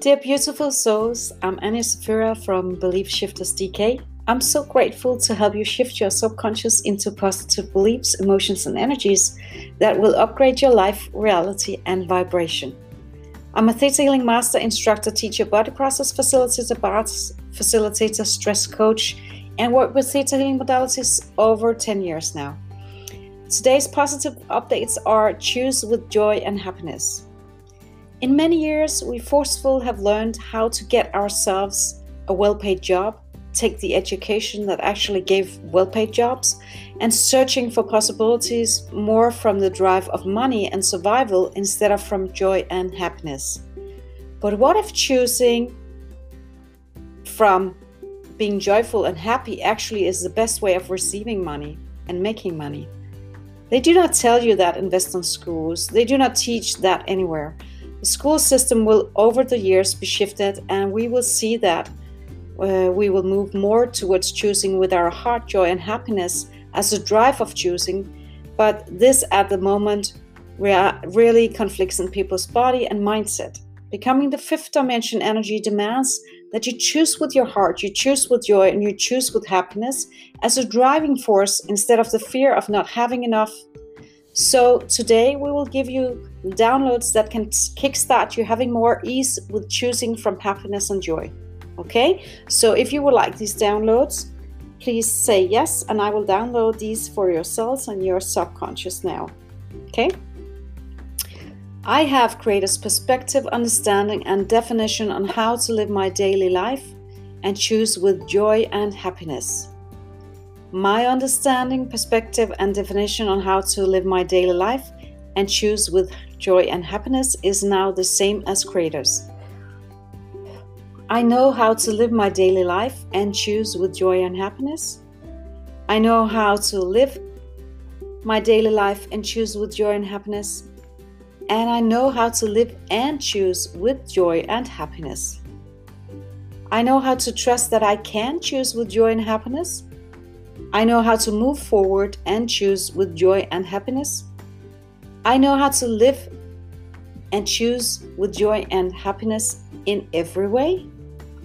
Dear beautiful souls, I'm Anja Safira from Belief Shifters DK. I'm so grateful to help you shift your subconscious into positive beliefs, emotions, and energies that will upgrade your life, reality, and vibration. I'm a theta healing master, instructor, teacher, body process facilitator, facilitator, stress coach, and work with theta healing modalities over 10 years now. Today's positive updates are choose with joy and happiness. In many years, we forceful have learned how to get ourselves a well paid job, take the education that actually gave well paid jobs, and searching for possibilities more from the drive of money and survival instead of from joy and happiness. But what if choosing from being joyful and happy actually is the best way of receiving money and making money? They do not tell you that in Western schools, they do not teach that anywhere. The school system will, over the years, be shifted, and we will see that uh, we will move more towards choosing with our heart, joy, and happiness as a drive of choosing. But this, at the moment, rea- really conflicts in people's body and mindset. Becoming the fifth dimension energy demands that you choose with your heart, you choose with joy, and you choose with happiness as a driving force instead of the fear of not having enough so, today we will give you downloads that can kickstart you having more ease with choosing from happiness and joy. Okay, so if you would like these downloads, please say yes, and I will download these for yourselves and your subconscious now. Okay, I have created perspective, understanding, and definition on how to live my daily life and choose with joy and happiness. My understanding, perspective, and definition on how to live my daily life and choose with joy and happiness is now the same as creators. I know how to live my daily life and choose with joy and happiness. I know how to live my daily life and choose with joy and happiness. And I know how to live and choose with joy and happiness. I know how to trust that I can choose with joy and happiness I know how to move forward and choose with joy and happiness. I know how to live and choose with joy and happiness in every way.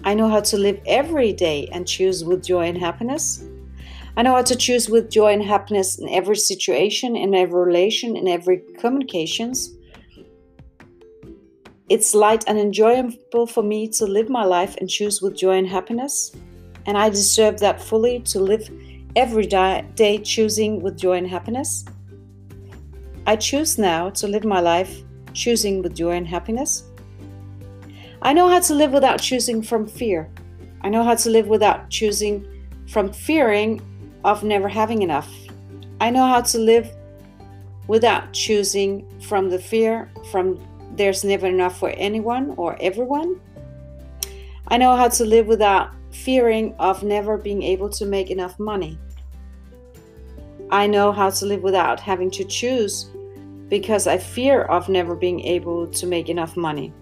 I know how to live every day and choose with joy and happiness. I know how to choose with joy and happiness in every situation, in every relation, in every communications. It's light and enjoyable for me to live my life and choose with joy and happiness. And I deserve that fully to live every day choosing with joy and happiness. I choose now to live my life choosing with joy and happiness. I know how to live without choosing from fear. I know how to live without choosing from fearing of never having enough. I know how to live without choosing from the fear from there's never enough for anyone or everyone. I know how to live without fearing of never being able to make enough money. I know how to live without having to choose because I fear of never being able to make enough money.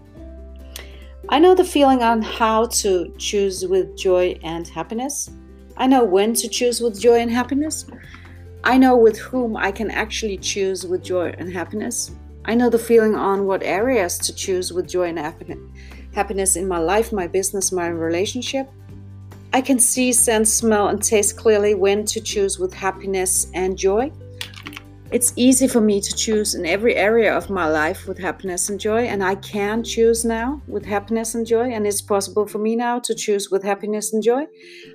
I know the feeling on how to choose with joy and happiness. I know when to choose with joy and happiness. I know with whom I can actually choose with joy and happiness. I know the feeling on what areas to choose with joy and happiness in my life, my business, my relationship. I can see, sense, smell, and taste clearly when to choose with happiness and joy. It's easy for me to choose in every area of my life with happiness and joy, and I can choose now with happiness and joy, and it's possible for me now to choose with happiness and joy.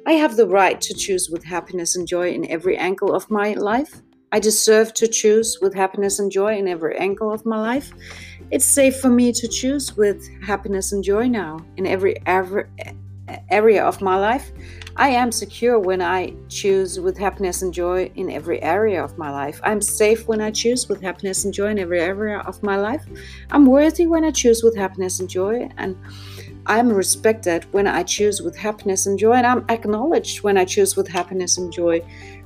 I have the right to choose with happiness and joy in every angle of my life. I deserve to choose with happiness and joy in every angle of my life. It's safe for me to choose with happiness and joy now in every, every area of my life. I am secure when I choose with happiness and joy in every area of my life. I'm safe when I choose with happiness and joy in every area of my life. I'm worthy when I choose with happiness and joy. And I'm respected when I choose with happiness and joy. And I'm acknowledged when I choose with happiness and joy.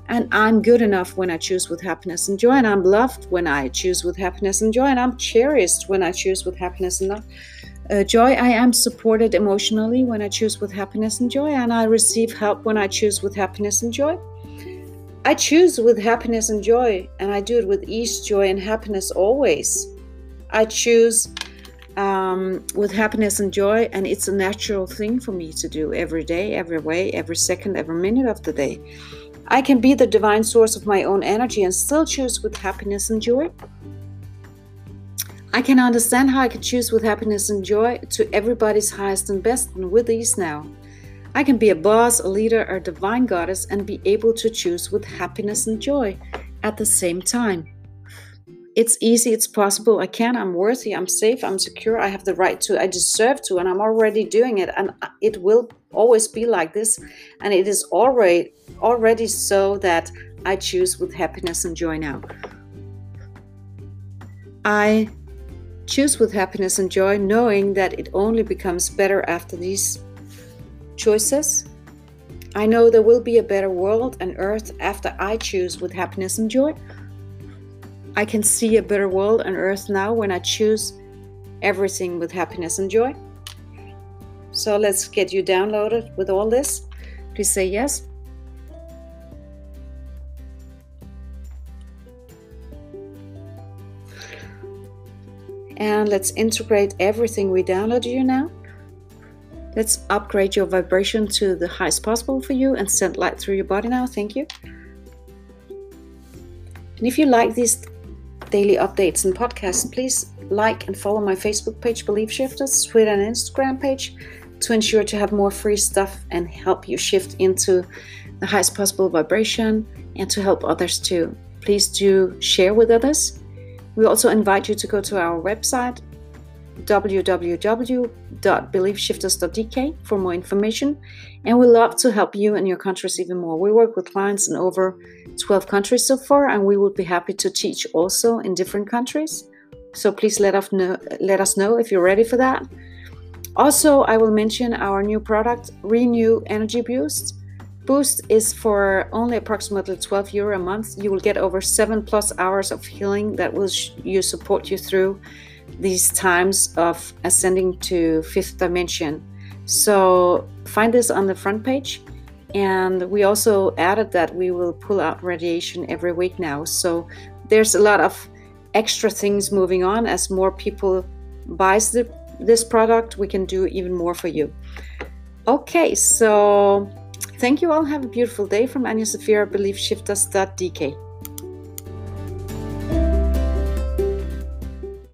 And I'm good enough when I choose with happiness and joy. And I'm loved when I choose with happiness and joy. And I'm cherished when I choose with happiness and joy uh, joy, I am supported emotionally when I choose with happiness and joy, and I receive help when I choose with happiness and joy. I choose with happiness and joy, and I do it with ease, joy, and happiness always. I choose um, with happiness and joy, and it's a natural thing for me to do every day, every way, every second, every minute of the day. I can be the divine source of my own energy and still choose with happiness and joy. I can understand how I can choose with happiness and joy to everybody's highest and best and with ease now. I can be a boss, a leader, a divine goddess, and be able to choose with happiness and joy at the same time. It's easy, it's possible. I can, I'm worthy, I'm safe, I'm secure, I have the right to, I deserve to, and I'm already doing it. And it will always be like this. And it is already already so that I choose with happiness and joy now. I choose with happiness and joy, knowing that it only becomes better after these choices. I know there will be a better world and earth after I choose with happiness and joy. I can see a better world and earth now when I choose everything with happiness and joy. So let's get you downloaded with all this. Please say yes. And let's integrate everything we downloaded you now. Let's upgrade your vibration to the highest possible for you and send light through your body now. Thank you. And if you like these daily updates and podcasts, please like and follow my Facebook page, Belief Shifters, Twitter and Instagram page to ensure to have more free stuff and help you shift into the highest possible vibration and to help others too. Please do share with others. We also invite you to go to our website www.beliefshifters.dk for more information and we love to help you and your countries even more. We work with clients in over 12 countries so far and we would be happy to teach also in different countries. So please let us know let us know if you're ready for that. Also, I will mention our new product, Renew Energy Boost. Boost is for only approximately 12 euro a month. You will get over seven plus hours of healing that will you support you through these times of ascending to fifth dimension. So find this on the front page. And we also added that we will pull out radiation every week now. So there's a lot of extra things moving on as more people buys the this product, we can do even more for you. Okay, so thank you all. Have a beautiful day from Anja Safira, beliefshifters.dk.